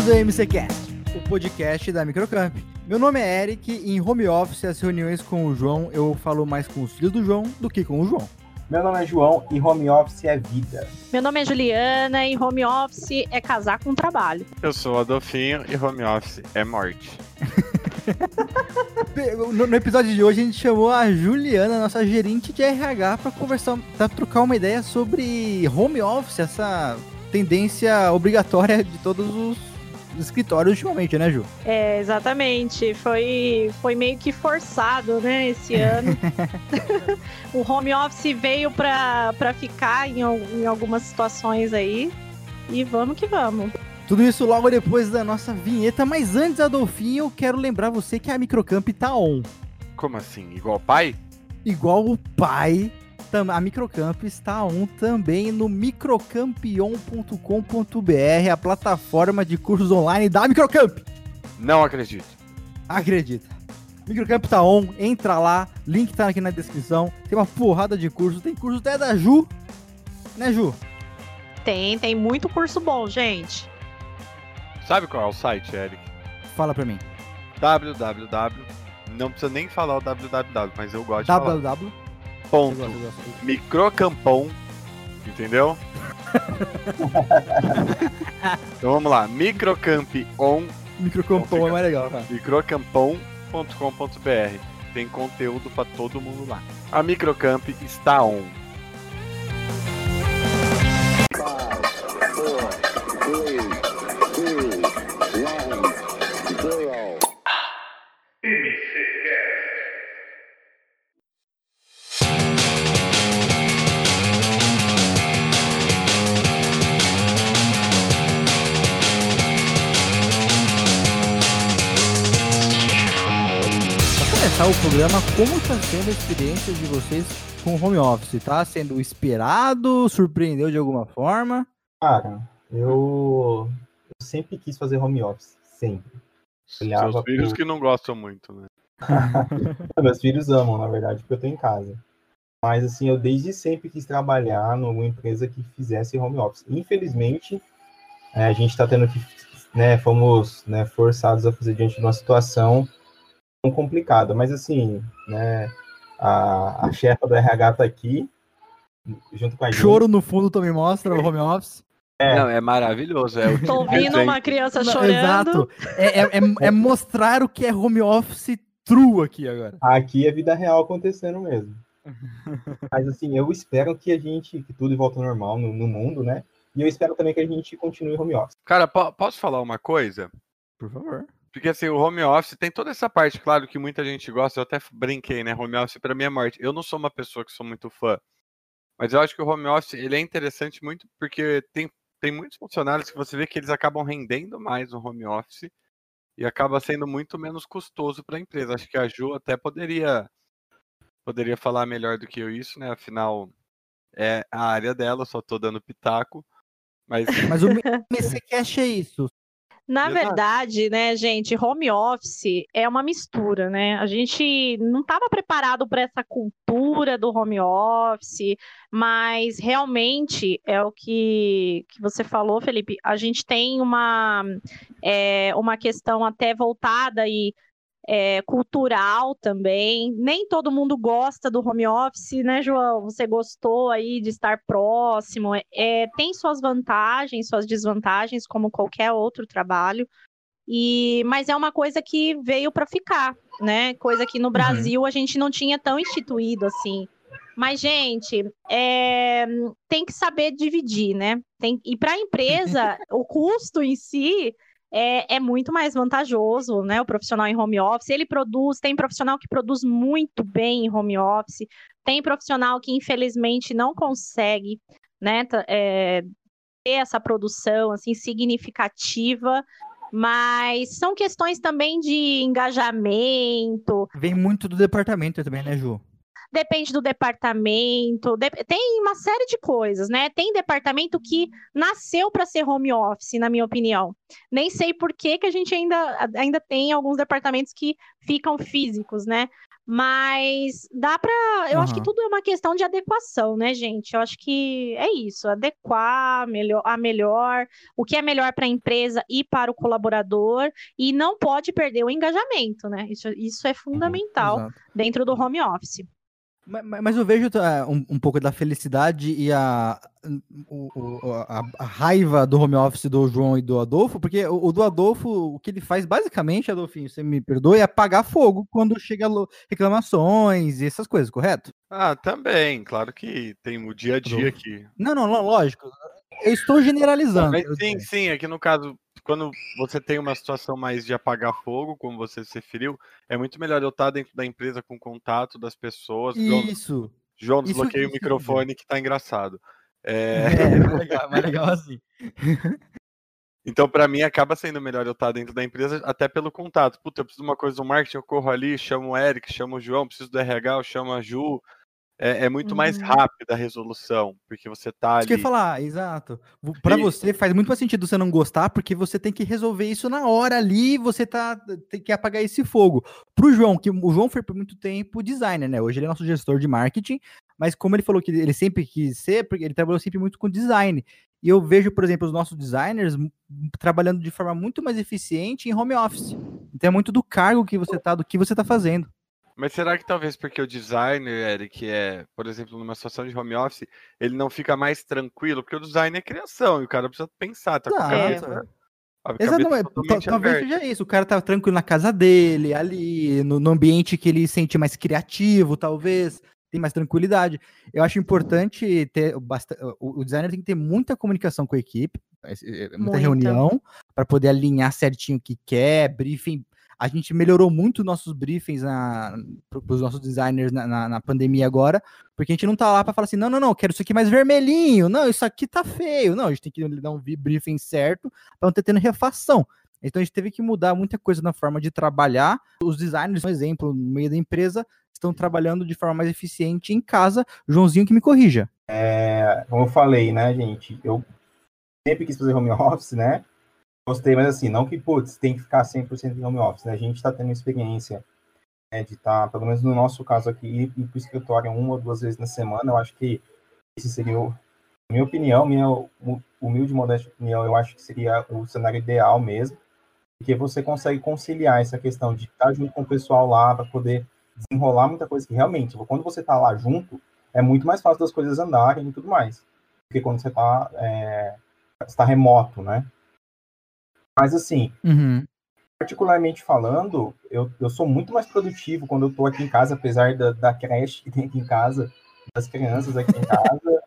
Bem-vindos ao MCCast, o podcast da Microcamp. Meu nome é Eric e em home office, as reuniões com o João, eu falo mais com os filhos do João do que com o João. Meu nome é João e home office é vida. Meu nome é Juliana e home office é casar com trabalho. Eu sou o Adolfinho e home office é morte. No, no, episódio de hoje a gente chamou a Juliana, nossa gerente de RH, para conversar, para trocar uma ideia sobre home office, essa tendência obrigatória de todos os escritórios ultimamente, né, Ju? É, exatamente. Foi, foi meio que forçado, né, esse ano. o home office veio para ficar em, em algumas situações aí. E vamos que vamos. Tudo isso logo depois da nossa vinheta, mas antes, Adolfinho, eu quero lembrar você que a Microcamp tá on. Como assim? Igual o pai? Igual o pai. A Microcamp está on também no microcampion.com.br, a plataforma de cursos online da Microcamp. Não acredito. Acredita. Microcamp tá on, entra lá, link tá aqui na descrição. Tem uma porrada de cursos, tem curso até da Ju. Né, Ju? Tem, tem muito curso bom, gente. Sabe qual é o site, Eric? Fala pra mim. www. Não precisa nem falar o www, mas eu gosto de www. falar. www. Ponto. Microcampon. Entendeu? então vamos lá. Microcamp.on. Microcampon é mais legal, cara. Microcampon.com.br. Tem conteúdo para todo mundo lá. A Microcamp está on. Programa, como está sendo a experiência de vocês com o home office? Está sendo esperado? Surpreendeu de alguma forma? Cara, eu, eu sempre quis fazer home office, sempre. Olhava Seus filhos pro... que não gostam muito, né? Meus filhos amam, na verdade, porque eu tô em casa. Mas assim, eu desde sempre quis trabalhar numa empresa que fizesse home office. Infelizmente, é, a gente está tendo que, né, fomos né, forçados a fazer diante de uma situação complicada, mas assim, né, a, a chefa do RH tá aqui, junto com a gente. Choro no fundo também mostra o home office. É. Não, é maravilhoso. É Tô ouvindo uma criança chorando. Exato. É, é, é, é, mostrar o que é home office true aqui agora. Aqui é vida real acontecendo mesmo. Mas assim, eu espero que a gente, que tudo volta ao normal no, no mundo, né? E eu espero também que a gente continue home office. Cara, po posso falar uma coisa? Por favor. Porque assim, o home office tem toda essa parte, claro, que muita gente gosta. Eu até brinquei, né? Home office para mim é morte. Eu não sou uma pessoa que sou muito fã. Mas eu acho que o home office ele é interessante muito porque tem, tem muitos funcionários que você vê que eles acabam rendendo mais no home office e acaba sendo muito menos custoso para a empresa. Acho que a Ju até poderia poderia falar melhor do que eu isso, né? Afinal, é a área dela, só tô dando pitaco. Mas, mas o MCCast é isso. Na verdade, né, gente, home office é uma mistura, né? A gente não estava preparado para essa cultura do home office, mas realmente é o que, que você falou, Felipe. A gente tem uma, é, uma questão até voltada aí é, cultural também. Nem todo mundo gosta do home office, né, João? Você gostou aí de estar próximo. É, tem suas vantagens, suas desvantagens, como qualquer outro trabalho. E, mas é uma coisa que veio para ficar, né? Coisa que no uhum. Brasil uhum. a gente não tinha tão instituído assim. Mas, gente, é, tem que saber dividir, né? Tem, e para a empresa, o custo em si é, é, muito mais vantajoso, né? O profissional em home office, ele produz, tem profissional que produz muito bem em home office, tem profissional que infelizmente não consegue, né? É, ter essa produção assim significativa, mas são questões também de engajamento. Vem muito do departamento também, né, Ju? Depende do departamento, de... tem uma série de coisas, né? Tem departamento que nasceu para ser home office, na minha opinião. Nem sei por que, que a gente ainda, ainda tem alguns departamentos que ficam físicos, né? Mas dá para. Eu uhum. acho que tudo é uma questão de adequação, né, gente? Eu acho que é isso, adequar melhor, a melhor, o que é melhor para a empresa e para o colaborador, e não pode perder o engajamento, né? Isso, isso é uhum, fundamental uhum, dentro do home office. Mas, mas eu vejo uh, um, um, pouco da felicidade e a, o, a, a, raiva do home office do João e do Adolfo, porque o, o, do Adolfo, o que ele faz basicamente, Adolfinho, você me perdoe, é apagar fogo quando chega reclamações e essas coisas, correto? Ah, também, claro que tem o dia a dia aqui. Não, não, lógico. Eu estou generalizando. Mas, sim, sim, aqui no caso, quando você tem uma situação mais de apagar fogo, como você se referiu, é muito melhor eu estar dentro da empresa com contato das pessoas. Isso. João, desbloqueei o microfone que tá engraçado. É, é mais legal, mais legal assim. Então, para mim, acaba sendo melhor eu estar dentro da empresa, até pelo contato. Puta, eu preciso de uma coisa do marketing, eu corro ali, chamo o Eric, chamo o João, preciso do RH, eu chamo a Ju, é, é muito uhum. mais rápida a resolução, porque você tá ali. Isso que eu ia falar, exato. Para você faz muito mais sentido você não gostar, porque você tem que resolver isso na hora ali, você tá tem que apagar esse fogo. Pro João, que o João foi por muito tempo designer, né? Hoje ele é nosso gestor de marketing, mas como ele falou que ele sempre quis ser, porque ele trabalhou sempre muito com design. E eu vejo, por exemplo, os nossos designers trabalhando de forma muito mais eficiente em home office. Então é muito do cargo que você tá, do que você tá fazendo. Mas será que talvez porque o designer, Eric, é, por exemplo, numa situação de home office, ele não fica mais tranquilo? Porque o design é criação e o cara precisa pensar, tá com a cabeça. É. Exatamente, talvez seja isso. O cara tá tranquilo na casa dele, ali, no, no ambiente que ele sente mais criativo, talvez tem mais tranquilidade. Eu acho importante ter o designer tem que ter muita comunicação com a equipe, muita, muita. reunião para poder alinhar certinho o que quer, briefing a gente melhorou muito nossos briefings para os nossos designers na, na, na, pandemia agora, porque a gente não tá lá para falar assim, não, não, não, quero isso aqui mais vermelhinho, não, isso aqui tá feio, não, a gente tem que dar um briefing certo para não ter tendo refação. Então a gente teve que mudar muita coisa na forma de trabalhar. Os designers, por exemplo, no meio da empresa, estão trabalhando de forma mais eficiente em casa. Joãozinho que me corrija. É, como eu falei, né, gente, eu sempre quis fazer home office, né? Gostei, mas assim, não que, putz, tem que ficar 100% em home office, né? A gente está tendo experiência né, de estar, tá, pelo menos no nosso caso aqui, ir para o escritório uma ou duas vezes na semana. Eu acho que esse seria, o, minha opinião, minha humilde, modesta opinião, eu acho que seria o cenário ideal mesmo, porque você consegue conciliar essa questão de estar junto com o pessoal lá para poder desenrolar muita coisa que realmente, quando você está lá junto, é muito mais fácil das coisas andarem e tudo mais, do que quando você está é, está remoto, né? Mas assim, uhum. particularmente falando, eu, eu sou muito mais produtivo quando eu tô aqui em casa, apesar da, da creche que tem aqui em casa, das crianças aqui em casa.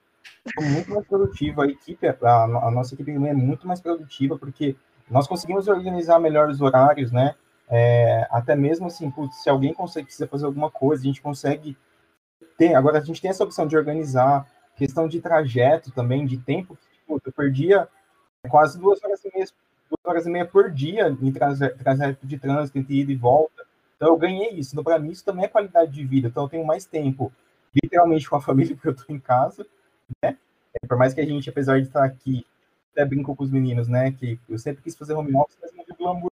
sou muito mais produtivo. A equipe, a, a nossa equipe é muito mais produtiva, porque nós conseguimos organizar melhor os horários, né? É, até mesmo assim, putz, se alguém consegue precisa fazer alguma coisa, a gente consegue ter. Agora a gente tem essa opção de organizar, questão de trajeto também, de tempo. Tipo, eu perdia quase duas horas e meia horas e meia por dia em trajeto de trânsito, entre ida e volta. Então eu ganhei isso. Então, para mim, isso também é qualidade de vida. Então eu tenho mais tempo, literalmente, com a família, porque eu estou em casa, né? É, por mais que a gente, apesar de estar aqui, até brinco com os meninos, né? Que eu sempre quis fazer home office, mas não vi glamour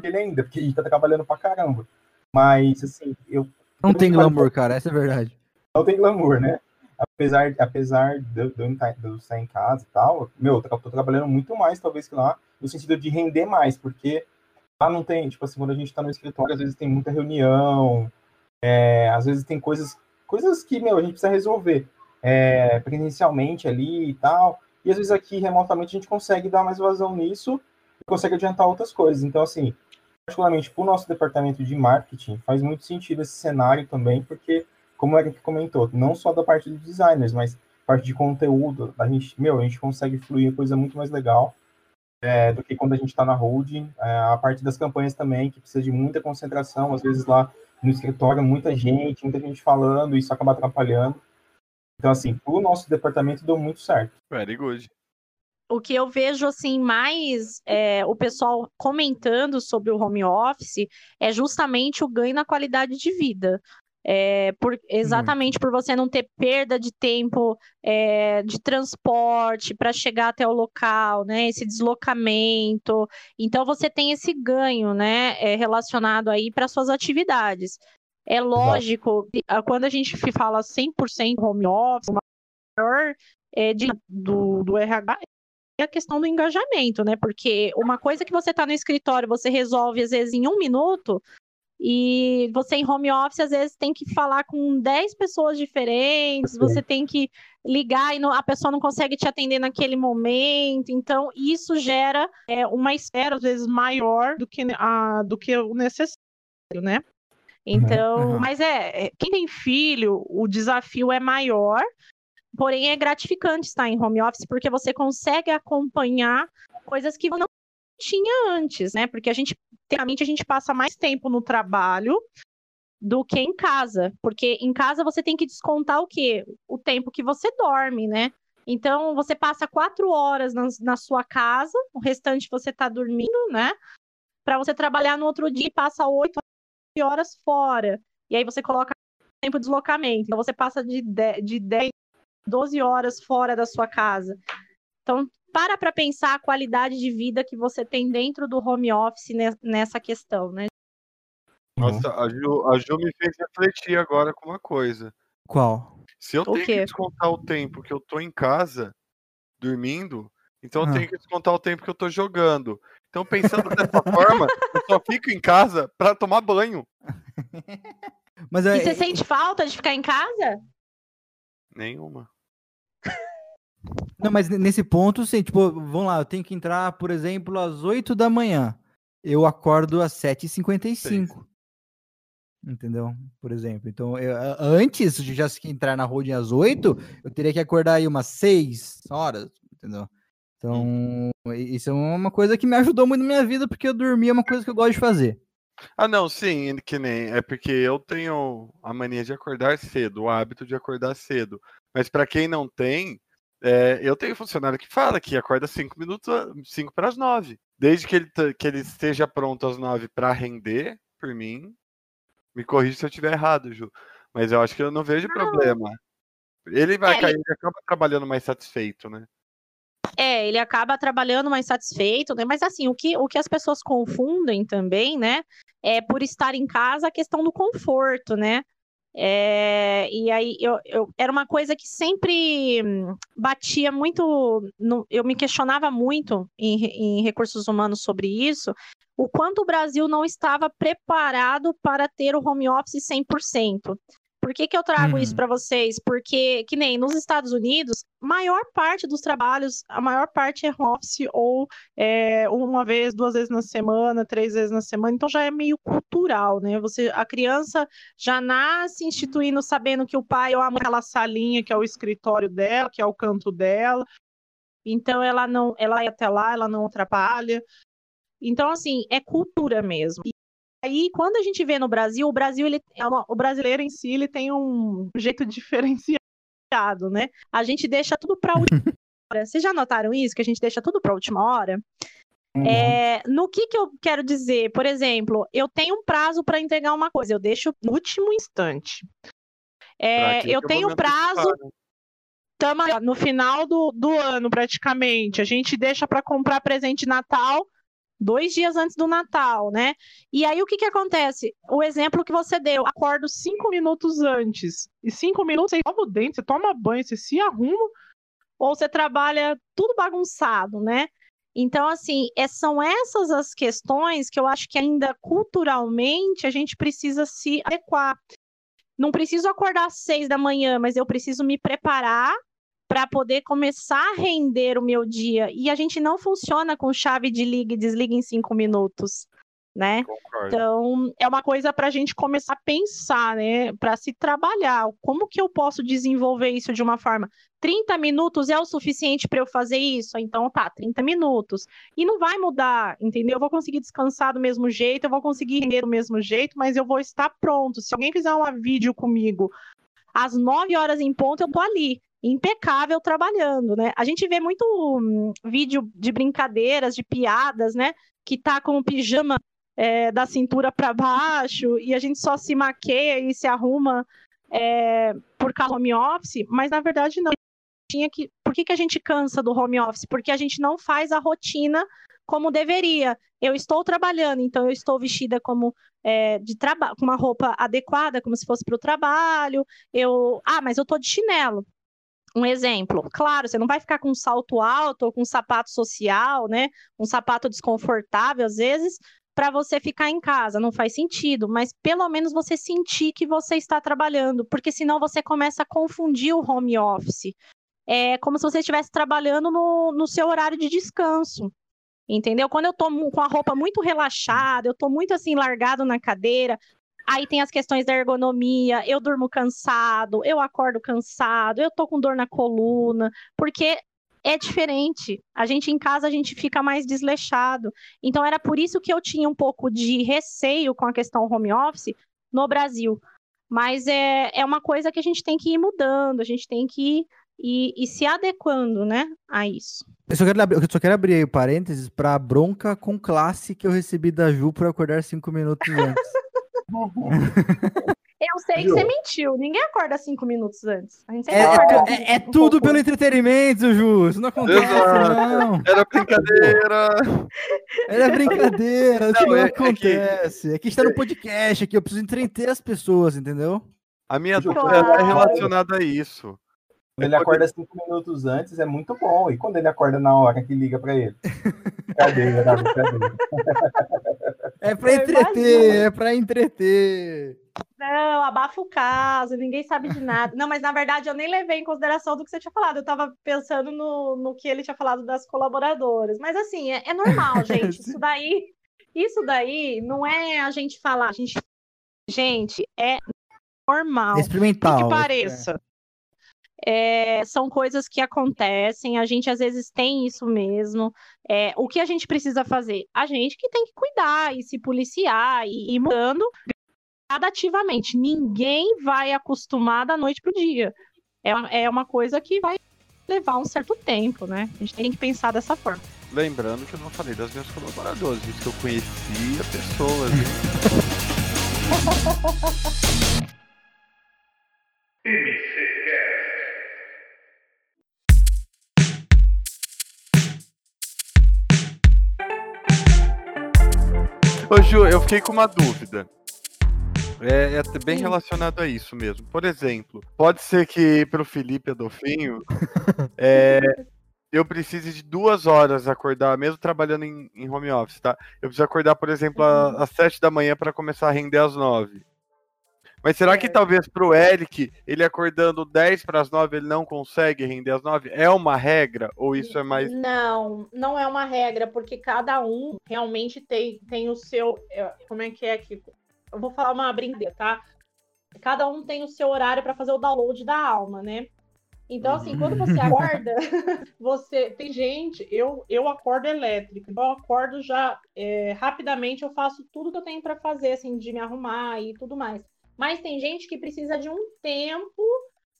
dele ainda, porque a gente tá trabalhando pra caramba. Mas, assim, eu. Não tem glamour, cara, essa é a verdade. Não tem glamour, né? Apesar, apesar de, eu, de eu estar em casa e tal, meu, eu tô trabalhando muito mais, talvez, que lá, no sentido de render mais, porque lá não tem, tipo assim, quando a gente está no escritório, às vezes tem muita reunião, é, às vezes tem coisas, coisas que, meu, a gente precisa resolver é, presencialmente ali e tal, e às vezes aqui, remotamente, a gente consegue dar mais vazão nisso e consegue adiantar outras coisas. Então, assim, particularmente para o nosso departamento de marketing, faz muito sentido esse cenário também, porque, como o Eric comentou, não só da parte dos designers, mas parte de conteúdo, a gente, meu, a gente consegue fluir coisa muito mais legal é, do que quando a gente está na holding. É, a parte das campanhas também, que precisa de muita concentração, às vezes lá no escritório, muita gente, muita gente falando, isso acaba atrapalhando. Então, assim, o nosso departamento deu muito certo. Very good. O que eu vejo assim mais é, o pessoal comentando sobre o home office é justamente o ganho na qualidade de vida. É, por, exatamente por você não ter perda de tempo é, de transporte para chegar até o local, né? Esse deslocamento. Então você tem esse ganho, né? É, relacionado aí para suas atividades. É lógico, Exato. quando a gente fala 100% home office, o maior é, de, do, do RH é a questão do engajamento, né? Porque uma coisa que você está no escritório, você resolve às vezes em um minuto, e você em home office, às vezes, tem que falar com 10 pessoas diferentes, você tem que ligar e não, a pessoa não consegue te atender naquele momento. Então, isso gera é, uma espera, às vezes, maior do que, a, do que o necessário, né? Então, uhum. mas é, é, quem tem filho, o desafio é maior, porém é gratificante estar em home office, porque você consegue acompanhar coisas que não tinha antes, né? Porque a gente, teoricamente, a gente passa mais tempo no trabalho do que em casa, porque em casa você tem que descontar o quê? O tempo que você dorme, né? Então você passa quatro horas na, na sua casa, o restante você está dormindo, né? Para você trabalhar no outro dia e passa oito horas fora. E aí você coloca tempo de deslocamento. Então você passa de, de 10, 12 horas fora da sua casa. Então, para para pensar a qualidade de vida que você tem dentro do home office nessa questão, né? Nossa, a Ju, a Ju me fez refletir agora com uma coisa. Qual? Se eu o tenho quê? que descontar o tempo que eu tô em casa, dormindo, então eu ah. tenho que descontar o tempo que eu tô jogando. Então, pensando dessa forma, eu só fico em casa para tomar banho. Mas, é... E você sente falta de ficar em casa? Nenhuma. Não, mas nesse ponto, sim, tipo, vamos lá, eu tenho que entrar, por exemplo, às 8 da manhã. Eu acordo às 7h55. Entendeu? Por exemplo. Então, eu, antes de já entrar na holding às 8, eu teria que acordar aí umas 6 horas, entendeu? Então, hum. isso é uma coisa que me ajudou muito na minha vida, porque eu dormir é uma coisa que eu gosto de fazer. Ah, não, sim, que nem. É porque eu tenho a mania de acordar cedo, o hábito de acordar cedo. Mas para quem não tem, é, eu tenho funcionário que fala que acorda 5 minutos, 5 para as 9. Desde que ele, que ele esteja pronto às 9 para render, por mim, me corrija se eu estiver errado, Ju. Mas eu acho que eu não vejo não. problema. Ele vai é, cair, ele acaba trabalhando mais satisfeito, né? É, ele acaba trabalhando mais satisfeito, né? Mas assim, o que, o que as pessoas confundem também, né? É por estar em casa a questão do conforto, né? É, e aí eu, eu, era uma coisa que sempre batia muito. No, eu me questionava muito em, em recursos humanos sobre isso, o quanto o Brasil não estava preparado para ter o home office 100%. Por que, que eu trago uhum. isso para vocês? Porque, que nem nos Estados Unidos, maior parte dos trabalhos, a maior parte é home office ou é, uma vez, duas vezes na semana, três vezes na semana, então já é meio cultural, né? Você, a criança já nasce instituindo, sabendo que o pai ama aquela salinha que é o escritório dela, que é o canto dela. Então ela não, ela vai até lá, ela não atrapalha. Então, assim, é cultura mesmo aí, quando a gente vê no Brasil, o Brasil, ele, é o brasileiro em si, ele tem um jeito diferenciado, né? A gente deixa tudo para última hora. Vocês já notaram isso? Que a gente deixa tudo para última hora? Uhum. É, no que, que eu quero dizer? Por exemplo, eu tenho um prazo para entregar uma coisa, eu deixo no último instante. É, eu tenho prazo. Estamos no final do, do ano, praticamente. A gente deixa para comprar presente de Natal dois dias antes do Natal, né? E aí o que que acontece? O exemplo que você deu, acordo cinco minutos antes. E cinco minutos você escova o dente, você toma banho, você se arruma, ou você trabalha tudo bagunçado, né? Então, assim, é, são essas as questões que eu acho que ainda culturalmente a gente precisa se adequar. Não preciso acordar às seis da manhã, mas eu preciso me preparar para poder começar a render o meu dia. E a gente não funciona com chave de liga e desliga em cinco minutos. Né? Então, é uma coisa para a gente começar a pensar, né? Para se trabalhar. Como que eu posso desenvolver isso de uma forma? 30 minutos é o suficiente para eu fazer isso? Então, tá, 30 minutos. E não vai mudar, entendeu? Eu vou conseguir descansar do mesmo jeito, eu vou conseguir render do mesmo jeito, mas eu vou estar pronto. Se alguém fizer um vídeo comigo às 9 horas em ponto, eu tô ali impecável trabalhando, né? A gente vê muito hum, vídeo de brincadeiras, de piadas, né? Que tá com o pijama é, da cintura para baixo e a gente só se maqueia e se arruma é, por causa do home office, mas na verdade não. Tinha que, por que, que a gente cansa do home office? Porque a gente não faz a rotina como deveria. Eu estou trabalhando, então eu estou vestida como é, de trabalho, com uma roupa adequada, como se fosse para o trabalho. Eu, ah, mas eu estou de chinelo. Um exemplo, claro, você não vai ficar com um salto alto ou com um sapato social, né? Um sapato desconfortável às vezes, para você ficar em casa, não faz sentido, mas pelo menos você sentir que você está trabalhando, porque senão você começa a confundir o home office. É como se você estivesse trabalhando no, no seu horário de descanso. Entendeu? Quando eu tô com a roupa muito relaxada, eu tô muito assim largado na cadeira, aí tem as questões da ergonomia, eu durmo cansado, eu acordo cansado, eu tô com dor na coluna, porque é diferente. A gente em casa a gente fica mais desleixado. Então era por isso que eu tinha um pouco de receio com a questão home office no Brasil. Mas é, é uma coisa que a gente tem que ir mudando, a gente tem que ir e, e, se adequando, né, a isso. Eu só quero, eu só quero abrir parênteses para a bronca com classe que eu recebi da Ju por acordar cinco minutos antes. Eu sei que você mentiu. Ninguém acorda cinco minutos antes. A gente é, acorda é, é, é tudo pelo entretenimento, Ju. Isso não acontece, não. Era brincadeira. Era brincadeira. Não, não é, acontece. É que... é que está no podcast aqui. Eu preciso entreter as pessoas, entendeu? A minha dúvida claro. é relacionada a isso. Quando ele acorda cinco minutos antes, é muito bom. E quando ele acorda na hora que liga para ele? Cadê, cadê? É para entreter, é para entreter. Não, abafa o caso, ninguém sabe de nada. Não, mas na verdade eu nem levei em consideração do que você tinha falado. Eu estava pensando no, no que ele tinha falado das colaboradoras. Mas assim, é, é normal, gente. Isso daí, isso daí não é a gente falar, a gente. Gente, é normal. Experimental. Que, que pareça. É. É, são coisas que acontecem, a gente às vezes tem isso mesmo. É, o que a gente precisa fazer? A gente que tem que cuidar e se policiar e ir mudando gradativamente. Ninguém vai acostumar da noite para o dia. É, é uma coisa que vai levar um certo tempo, né? A gente tem que pensar dessa forma. Lembrando que eu não falei das minhas colaboradoras, disse que eu conhecia pessoas. Ô Ju, eu fiquei com uma dúvida. É, é bem Sim. relacionado a isso mesmo. Por exemplo, pode ser que para o Felipe Adolfinho é, eu precise de duas horas acordar, mesmo trabalhando em, em home office, tá? Eu preciso acordar, por exemplo, uhum. às sete da manhã para começar a render às nove. Mas será que talvez para o Eric, ele acordando 10 para as 9, ele não consegue render às 9? É uma regra? Ou isso é mais. Não, não é uma regra, porque cada um realmente tem, tem o seu. É, como é que é aqui? Eu vou falar uma brincadeira, tá? Cada um tem o seu horário para fazer o download da alma, né? Então, assim, quando você acorda, você. Tem gente, eu, eu acordo elétrico, então eu acordo já é, rapidamente, eu faço tudo que eu tenho para fazer, assim, de me arrumar e tudo mais. Mas tem gente que precisa de um tempo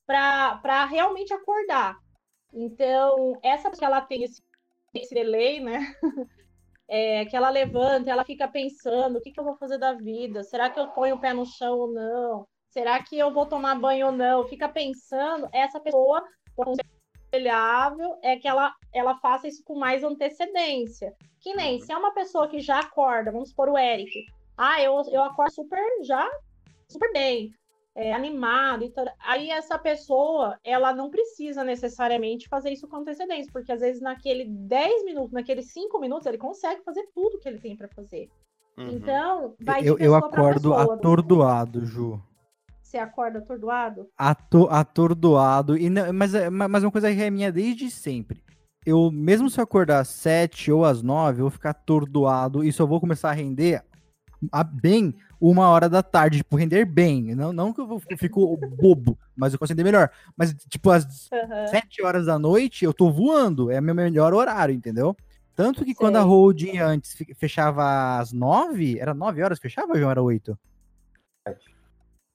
para realmente acordar. Então, essa que ela tem esse, esse delay, né? É, que ela levanta, ela fica pensando: o que, que eu vou fazer da vida? Será que eu ponho o pé no chão ou não? Será que eu vou tomar banho ou não? Fica pensando, essa pessoa aconselhável é que ela, ela faça isso com mais antecedência. Que nem se é uma pessoa que já acorda, vamos supor o Eric. Ah, eu, eu acordo super já super bem, é, animado. Então, aí essa pessoa, ela não precisa necessariamente fazer isso com antecedência, porque às vezes naquele 10 minutos, naqueles 5 minutos, ele consegue fazer tudo que ele tem para fazer. Uhum. Então, vai eu, eu acordo pessoa, atordoado, Ju. Você acorda atordoado? Ato, atordoado. E não, mas, é, mas uma coisa que é minha desde sempre. Eu, mesmo se eu acordar às 7 ou às 9, eu vou ficar atordoado e só vou começar a render a, bem uma hora da tarde, tipo, render bem. Não, não que eu, fico bobo, mas eu consigo render melhor. Mas, tipo, às uhum. 7 horas da noite, eu tô voando. É meu melhor horário, entendeu? Tanto que Sei. quando a holding antes fechava às 9, era 9 horas fechava, João? Era 8?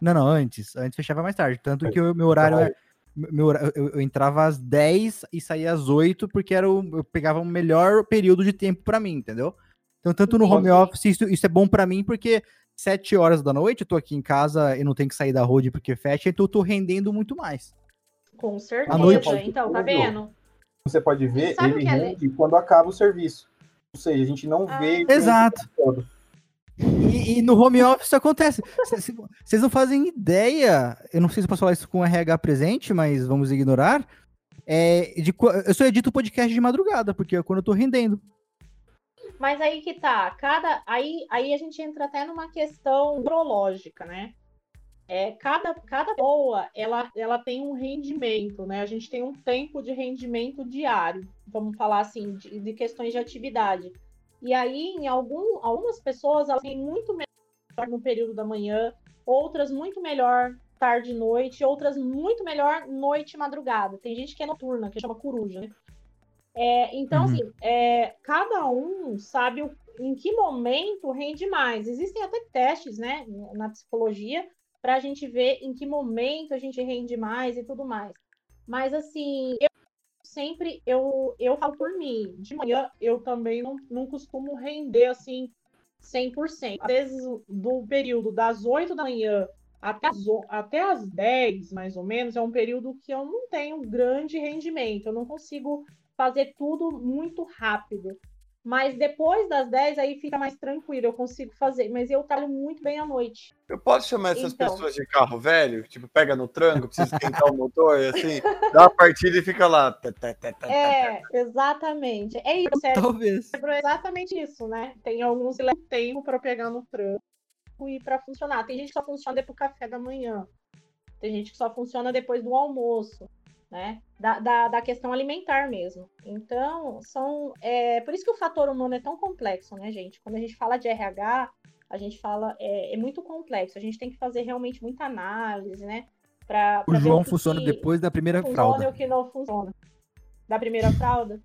Não, não, antes. Antes fechava mais tarde. Tanto que o meu horário é, meu, eu, eu, entrava às 10 e saía às 8, porque era o, eu pegava o melhor período de tempo para mim, entendeu? Então, tanto no home office, isso, isso é bom para mim, porque sete horas da noite eu tô aqui em casa e não tenho que sair da road porque fecha, então eu tô rendendo muito mais. Com certeza. Noite, então, tá vendo? Você pode ver, ele é rende quando acaba o serviço. Ou seja, a gente não ah. vê. Exato. E, e, no home office isso acontece. Vocês não fazem ideia, eu não sei se eu posso falar isso com o RH presente, mas vamos ignorar. É, de, eu só edito podcast de madrugada, porque é quando eu tô rendendo. Mas aí que tá, cada aí, aí a gente entra até numa questão neurológica, né? É, cada, cada boa ela, ela tem um rendimento, né? A gente tem um tempo de rendimento diário, vamos falar assim, de, de questões de atividade. E aí, em algum, algumas pessoas, elas têm muito melhor no período da manhã, outras muito melhor tarde e noite, outras muito melhor noite e madrugada. Tem gente que é noturna, que chama coruja, né? É, então, uhum. assim, é, cada um sabe o, em que momento rende mais. Existem até testes, né, na psicologia, para a gente ver em que momento a gente rende mais e tudo mais. Mas, assim, eu sempre, eu, eu falo por mim, de manhã eu também não, não costumo render, assim, 100%. Às vezes, do período das 8 da manhã até as, até as 10, mais ou menos, é um período que eu não tenho grande rendimento. Eu não consigo fazer tudo muito rápido. Mas depois das 10 aí fica mais tranquilo, eu consigo fazer. Mas eu trabalho muito bem à noite. Eu posso chamar essas então... pessoas de carro velho? Tipo, pega no tranco, precisa esquentar o motor, assim, dá uma partida e fica lá. É, exatamente. É isso. É, Talvez. É exatamente isso, né? Tem alguns que levam tempo para pegar no tranco e para funcionar. Tem gente que só funciona depois do café da manhã. Tem gente que só funciona depois do almoço né? Da, da, da, questão alimentar mesmo. Então, são. É, por isso que o fator humano é tão complexo, né, gente? Quando a gente fala de RH, a gente fala. É, é muito complexo. A gente tem que fazer realmente muita análise, né? Pra, pra o João o funciona que depois da primeira funciona fralda. o que não funciona. Da primeira fralda?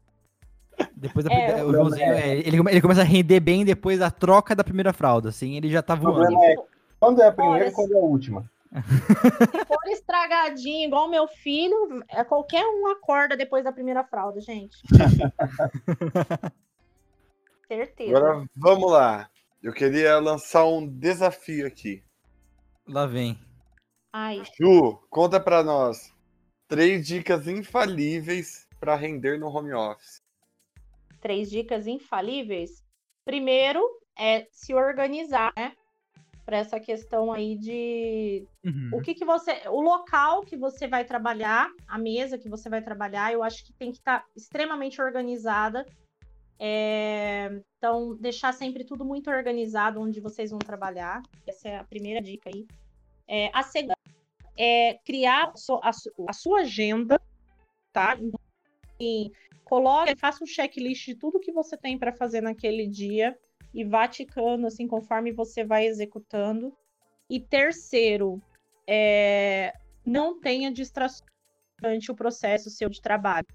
Depois da, é, o Joãozinho, é, ele, ele começa a render bem depois da troca da primeira fralda, assim, ele já tá voando. É, quando é a primeira e quando é a última. Se for estragadinho, igual meu filho, é qualquer um acorda depois da primeira fralda, gente. Certeza. Agora vamos lá. Eu queria lançar um desafio aqui. Lá vem. Ai. Ju, conta para nós três dicas infalíveis para render no home office. Três dicas infalíveis. Primeiro é se organizar, né? Para essa questão aí de uhum. o que, que você. O local que você vai trabalhar, a mesa que você vai trabalhar, eu acho que tem que estar tá extremamente organizada. É, então, deixar sempre tudo muito organizado onde vocês vão trabalhar. Essa é a primeira dica aí. É, a segunda é criar a, a sua agenda, tá? E coloque, faça um checklist de tudo que você tem para fazer naquele dia e vá ticando, assim, conforme você vai executando. E terceiro, é, não tenha distrações durante o processo seu de trabalho.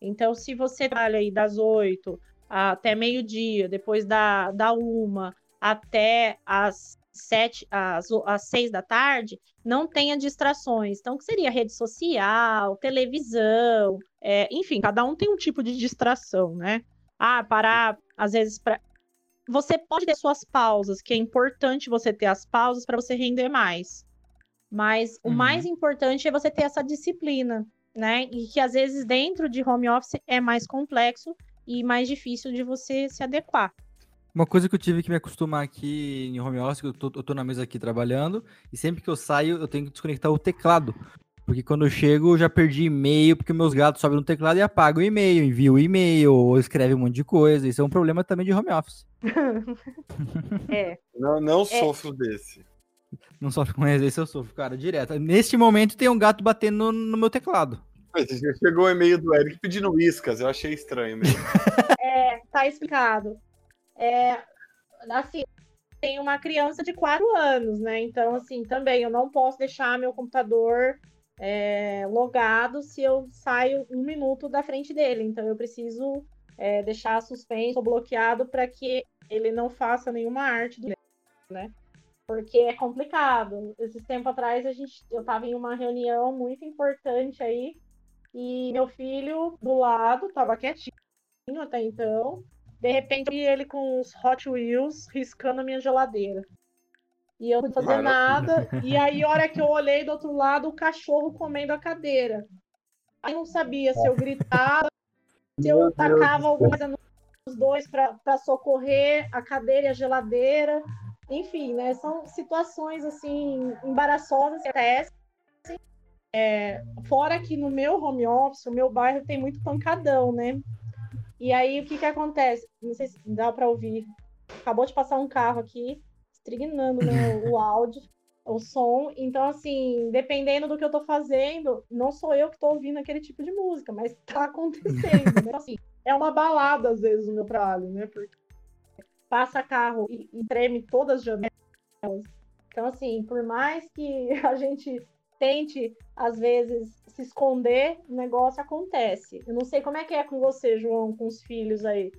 Então, se você trabalha aí das oito até meio-dia, depois da, da uma até as sete, às, às seis da tarde, não tenha distrações. Então, que seria rede social, televisão, é, enfim, cada um tem um tipo de distração, né? Ah, parar, às vezes, você pode ter suas pausas, que é importante você ter as pausas para você render mais. Mas uhum. o mais importante é você ter essa disciplina, né? E que às vezes dentro de home office é mais complexo e mais difícil de você se adequar. Uma coisa que eu tive que me acostumar aqui em home office, eu tô, eu tô na mesa aqui trabalhando, e sempre que eu saio, eu tenho que desconectar o teclado. Porque quando eu chego, eu já perdi e-mail, porque meus gatos sobem no teclado e apagam o e-mail, enviam o e-mail, ou escrevem um monte de coisa. Isso é um problema também de home office. é. Não, não é. sofro desse. Não sofre com esse, eu sofro, cara, direto. Neste momento tem um gato batendo no, no meu teclado. Chegou o e-mail do Eric pedindo uíscas, eu achei estranho mesmo. é, tá explicado. É, assim, tem uma criança de 4 anos, né? Então, assim, também eu não posso deixar meu computador é, logado se eu saio um minuto da frente dele. Então eu preciso é, deixar suspenso ou bloqueado para que ele não faça nenhuma arte do né? Porque é complicado. Esse tempo atrás a gente, eu estava em uma reunião muito importante aí e meu filho do lado estava quietinho até então De repente, ele com os Hot Wheels riscando a minha geladeira. E eu não fazer nada. E aí, a hora que eu olhei do outro lado, o cachorro comendo a cadeira. Aí não sabia se eu gritava, se eu tacava alguma coisa nos dois para socorrer a cadeira e a geladeira. Enfim, né? São situações assim embaraçosas que acontecem. É, fora que no meu home office, o meu bairro tem muito pancadão, né? E aí o que que acontece? Não sei se dá para ouvir. Acabou de passar um carro aqui, estrignando né, o áudio, o som. Então, assim, dependendo do que eu tô fazendo, não sou eu que tô ouvindo aquele tipo de música, mas tá acontecendo. Né? Então, assim, é uma balada, às vezes, no meu trabalho, né? Porque passa carro e, e treme todas as janelas. Então, assim, por mais que a gente tente, às vezes, se esconder, o negócio acontece. Eu não sei como é que é com você, João, com os filhos aí.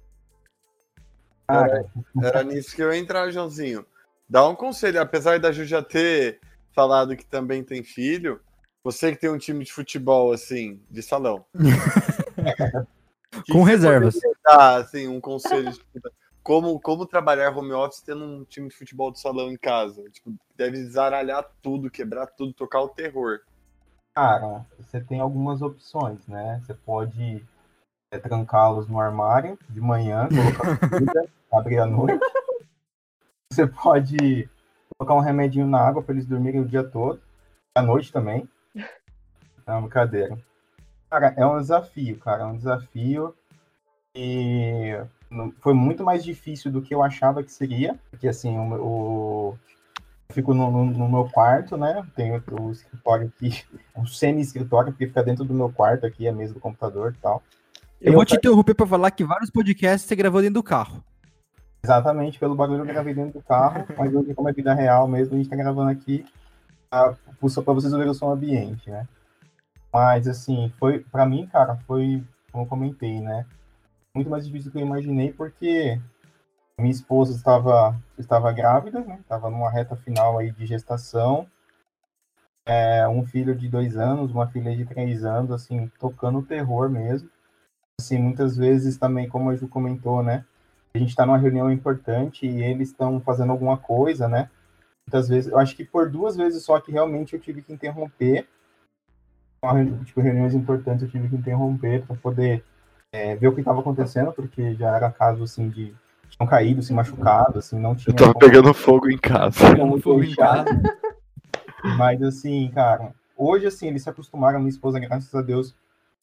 Era, era nisso que eu ia entrar, Joãozinho. Dá um conselho, apesar da Ju já ter falado que também tem filho, você que tem um time de futebol, assim, de salão. com reservas. Dar, assim, um conselho de como, como trabalhar home office tendo um time de futebol de salão em casa. Tipo, deve zaralhar tudo, quebrar tudo, tocar o terror. Cara, você tem algumas opções, né? Você pode é, trancá-los no armário de manhã, colocar comida, abrir à noite. Você pode colocar um remedinho na água para eles dormirem o dia todo, à noite também. É uma brincadeira. Cara, é um desafio, cara, é um desafio. E foi muito mais difícil do que eu achava que seria, porque assim, o, o eu fico no, no, no, meu quarto, né? Tenho o escritório aqui, um semi-escritório, porque fica dentro do meu quarto aqui, a mesa do computador e tal. Eu, eu vou te interromper para falar que vários podcasts você gravou dentro do carro. Exatamente, pelo barulho eu gravei dentro do carro, mas hoje, como é vida real mesmo, a gente tá gravando aqui para vocês ouvirem o som ambiente, né? Mas, assim, foi, para mim, cara, foi, como eu comentei, né? muito mais difícil do que eu imaginei, porque minha esposa estava, estava grávida, né? Estava numa reta final aí de gestação. É, um filho de dois anos, uma filha de três anos, assim, tocando terror mesmo. Assim, muitas vezes também, como a Ju comentou, né? A gente está numa reunião importante e eles estão fazendo alguma coisa, né? Muitas vezes, eu acho que por duas vezes só que realmente eu tive que interromper. Tipo, reuniões importantes eu tive que interromper para poder é, ver o que estava acontecendo, porque já era caso assim de tinham caído, se machucado, assim, não tinha. Eu tava como... pegando fogo em casa. Pegando fogo em casa. Mas assim, cara, hoje assim, eles se acostumaram, minha esposa, graças a Deus,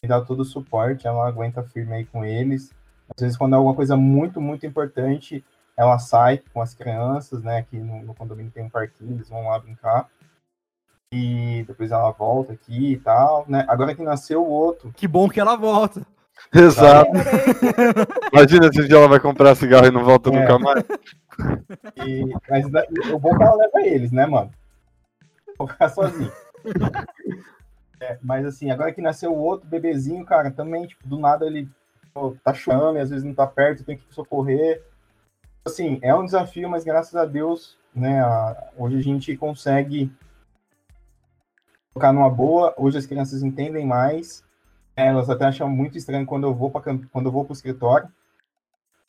me dá todo o suporte, ela aguenta firme aí com eles. Às vezes, quando é alguma coisa muito, muito importante, ela sai com as crianças, né? Aqui no, no condomínio tem um parquinho, eles vão lá brincar. E depois ela volta aqui e tal, né? Agora que nasceu o outro. Que bom que ela volta. Exato. Imagina se um dia ela vai comprar cigarro e não volta é. nunca mais. E, mas o bom é que ela leva eles, né, mano? Vou ficar sozinho. É, mas assim, agora que nasceu o outro bebezinho, cara, também, tipo, do nada ele tá chorando e às vezes não tá perto, tem que socorrer. Assim, é um desafio, mas graças a Deus, né, a, hoje a gente consegue tocar numa boa, hoje as crianças entendem mais, é, elas até acham muito estranho quando eu vou para quando eu vou para o escritório.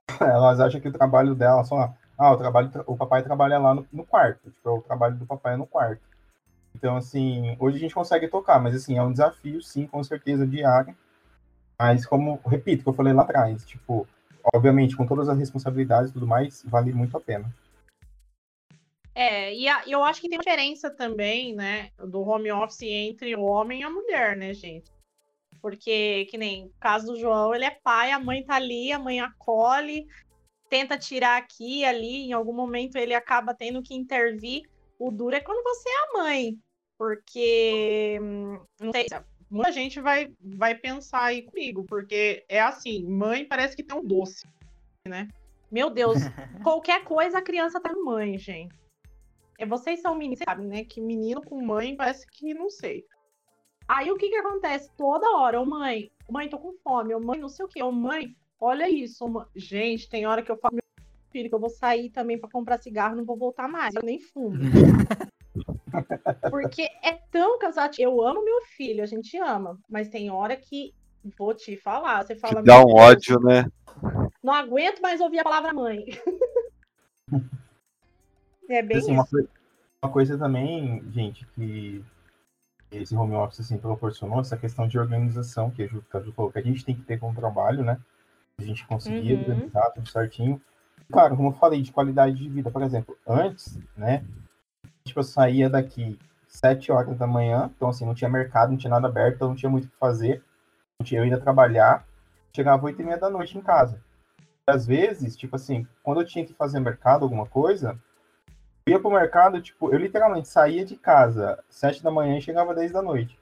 Elas acham que o trabalho dela só ah, o trabalho o papai trabalha lá no, no quarto, tipo, o trabalho do papai é no quarto. Então, assim, hoje a gente consegue tocar, mas assim, é um desafio, sim, com certeza, diário. Mas como, repito, que eu falei lá atrás, tipo, obviamente, com todas as responsabilidades e tudo mais, vale muito a pena. É, e a, eu acho que tem diferença também, né, do home office entre o homem e a mulher, né, gente? Porque, que nem o caso do João, ele é pai, a mãe tá ali, a mãe acolhe, tenta tirar aqui ali, em algum momento ele acaba tendo que intervir. O duro é quando você é a mãe, porque não sei, muita gente vai, vai pensar aí comigo, porque é assim, mãe parece que tem um doce, né? Meu Deus, qualquer coisa a criança tá mãe, gente. É, vocês são meninos, sabem, né? Que menino com mãe parece que não sei. Aí o que que acontece? Toda hora, ô mãe, mãe, tô com fome, ô mãe, não sei o que, ô mãe, olha isso. Mãe. Gente, tem hora que eu falo meu filho que eu vou sair também para comprar cigarro, não vou voltar mais, eu nem fumo. Porque é tão cansativo. Eu amo meu filho, a gente ama, mas tem hora que vou te falar, você fala. Te dá um ódio, né? não aguento mais ouvir a palavra mãe. é bem assim, uma, coisa, uma coisa também, gente, que esse home office assim, proporcionou, essa questão de organização, que a Ju, falou, que a gente tem que ter com o trabalho, né? A gente conseguir uhum. organizar tudo certinho. Claro, como eu falei, de qualidade de vida, por exemplo, antes, né? Tipo, eu saía daqui sete horas da manhã, então assim, não tinha mercado, não tinha nada aberto, então não tinha muito o que fazer. Não tinha, eu ia trabalhar, chegava oito e meia da noite em casa. Às vezes, tipo assim, quando eu tinha que fazer mercado, alguma coisa, eu ia pro mercado, tipo, eu literalmente saía de casa sete da manhã e chegava dez da noite.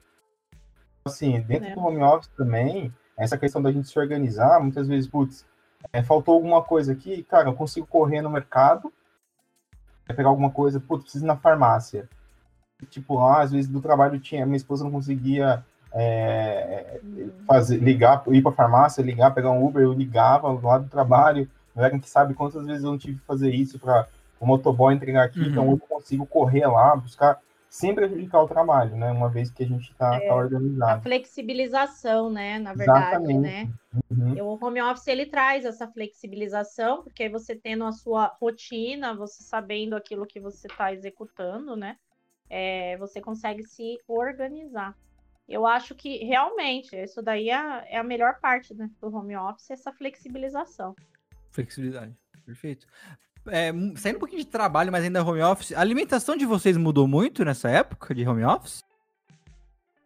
Assim, dentro é. do home office também, essa questão da gente se organizar, muitas vezes, putz, é, faltou alguma coisa aqui, cara, eu consigo correr no mercado, pegar alguma coisa, putz, preciso ir na farmácia. Tipo, lá, às vezes do trabalho tinha, minha esposa não conseguia é, fazer, ligar, ir para farmácia, ligar, pegar um Uber, eu ligava lá do trabalho, não que sabe quantas vezes eu não tive que fazer isso para o motoboy entregar aqui, então uhum. então eu consigo correr lá, buscar, sem prejudicar o trabalho, né? Uma vez que a gente está é, tá organizado. A flexibilização, né? Na verdade, Exatamente. né? Uhum. O home office ele traz essa flexibilização, porque aí você tendo a sua rotina, você sabendo aquilo que você está executando, né? É, você consegue se organizar. Eu acho que realmente isso daí é, é a melhor parte né, do home office, essa flexibilização. Flexibilidade, perfeito. É, saindo um pouquinho de trabalho, mas ainda home office, a alimentação de vocês mudou muito nessa época de home office?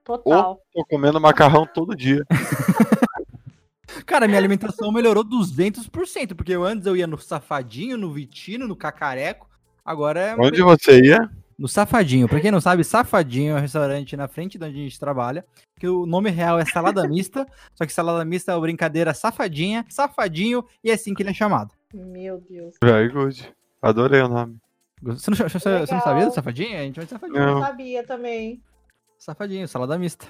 Total. Oh, tô comendo macarrão todo dia. Cara, minha alimentação melhorou 200%, porque eu antes eu ia no Safadinho, no Vitino, no Cacareco, agora é... Onde você ia? No Safadinho. Pra quem não sabe, Safadinho é um restaurante na frente de onde a gente trabalha, que o nome real é Salada Mista, só que Salada Mista é uma brincadeira safadinha, safadinho, e é assim que ele é chamado. Meu Deus. Very good. Adorei o nome. Você não, você, você não sabia do Safadinho? A gente vai de Safadinho. Não. sabia também. Safadinho, Salada Mista.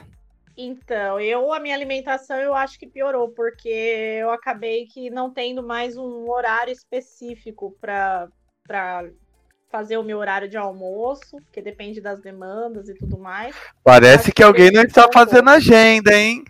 Então, eu, a minha alimentação, eu acho que piorou, porque eu acabei que não tendo mais um horário específico para fazer o meu horário de almoço, porque depende das demandas e tudo mais. Parece que alguém não está fazendo agenda, hein?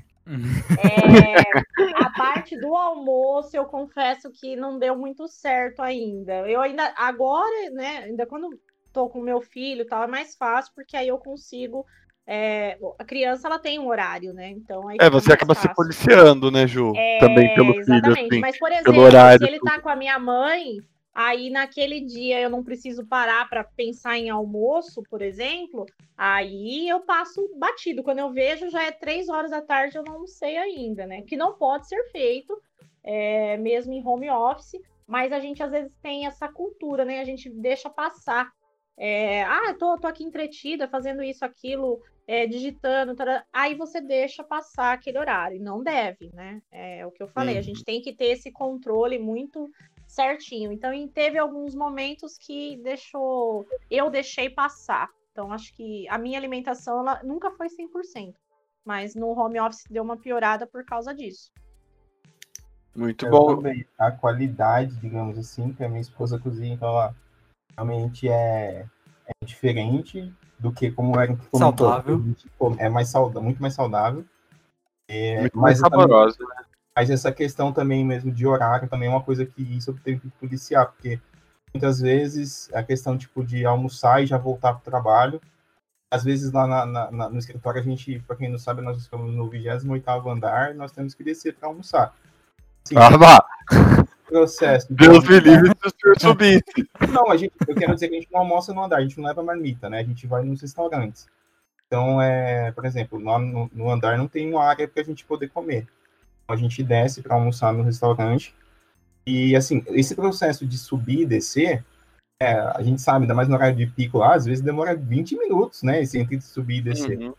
É, a parte do almoço, eu confesso que não deu muito certo ainda. Eu ainda, agora, né, ainda quando tô com meu filho tal, é mais fácil, porque aí eu consigo. É, a criança ela tem um horário, né? Então é você acaba fácil. se policiando, né, Ju? É, Também pelo exatamente. filho. Assim, Mas, por exemplo, horário, se ele tá com a minha mãe, Aí naquele dia eu não preciso parar para pensar em almoço, por exemplo. Aí eu passo batido. Quando eu vejo, já é três horas da tarde, eu não almocei ainda, né? Que não pode ser feito, é, mesmo em home office. Mas a gente às vezes tem essa cultura, né? A gente deixa passar. É, ah, tô, tô aqui entretida, fazendo isso, aquilo, é, digitando. Aí você deixa passar aquele horário. Não deve, né? É o que eu falei. Uhum. A gente tem que ter esse controle muito certinho. Então, teve alguns momentos que deixou, eu deixei passar. Então, acho que a minha alimentação ela nunca foi 100%, mas no home office deu uma piorada por causa disso. Muito eu bom. Também. A qualidade, digamos assim, que a minha esposa cozinha, então ela realmente é, é diferente do que como era que saudável. É mais saudável, muito mais saudável. É, muito mais saborosa, também, né? Mas essa questão também mesmo de horário também é uma coisa que isso eu tenho que policiar, porque muitas vezes a questão tipo de almoçar e já voltar para o trabalho. Às vezes lá na, na, no escritório a gente, para quem não sabe, nós estamos no 28 andar, nós temos que descer para almoçar. Sim, ah, processo. Deus me livre se o senhor subisse. Não, a gente, eu quero dizer que a gente não almoça no andar, a gente não leva marmita, né? A gente vai nos restaurantes. Então, é, por exemplo, no, no andar não tem uma área para a gente poder comer a gente desce para almoçar no restaurante. E, assim, esse processo de subir e descer, é, a gente sabe, ainda mais no horário de pico lá, às vezes demora 20 minutos, né? Esse entre subir e descer. Uhum.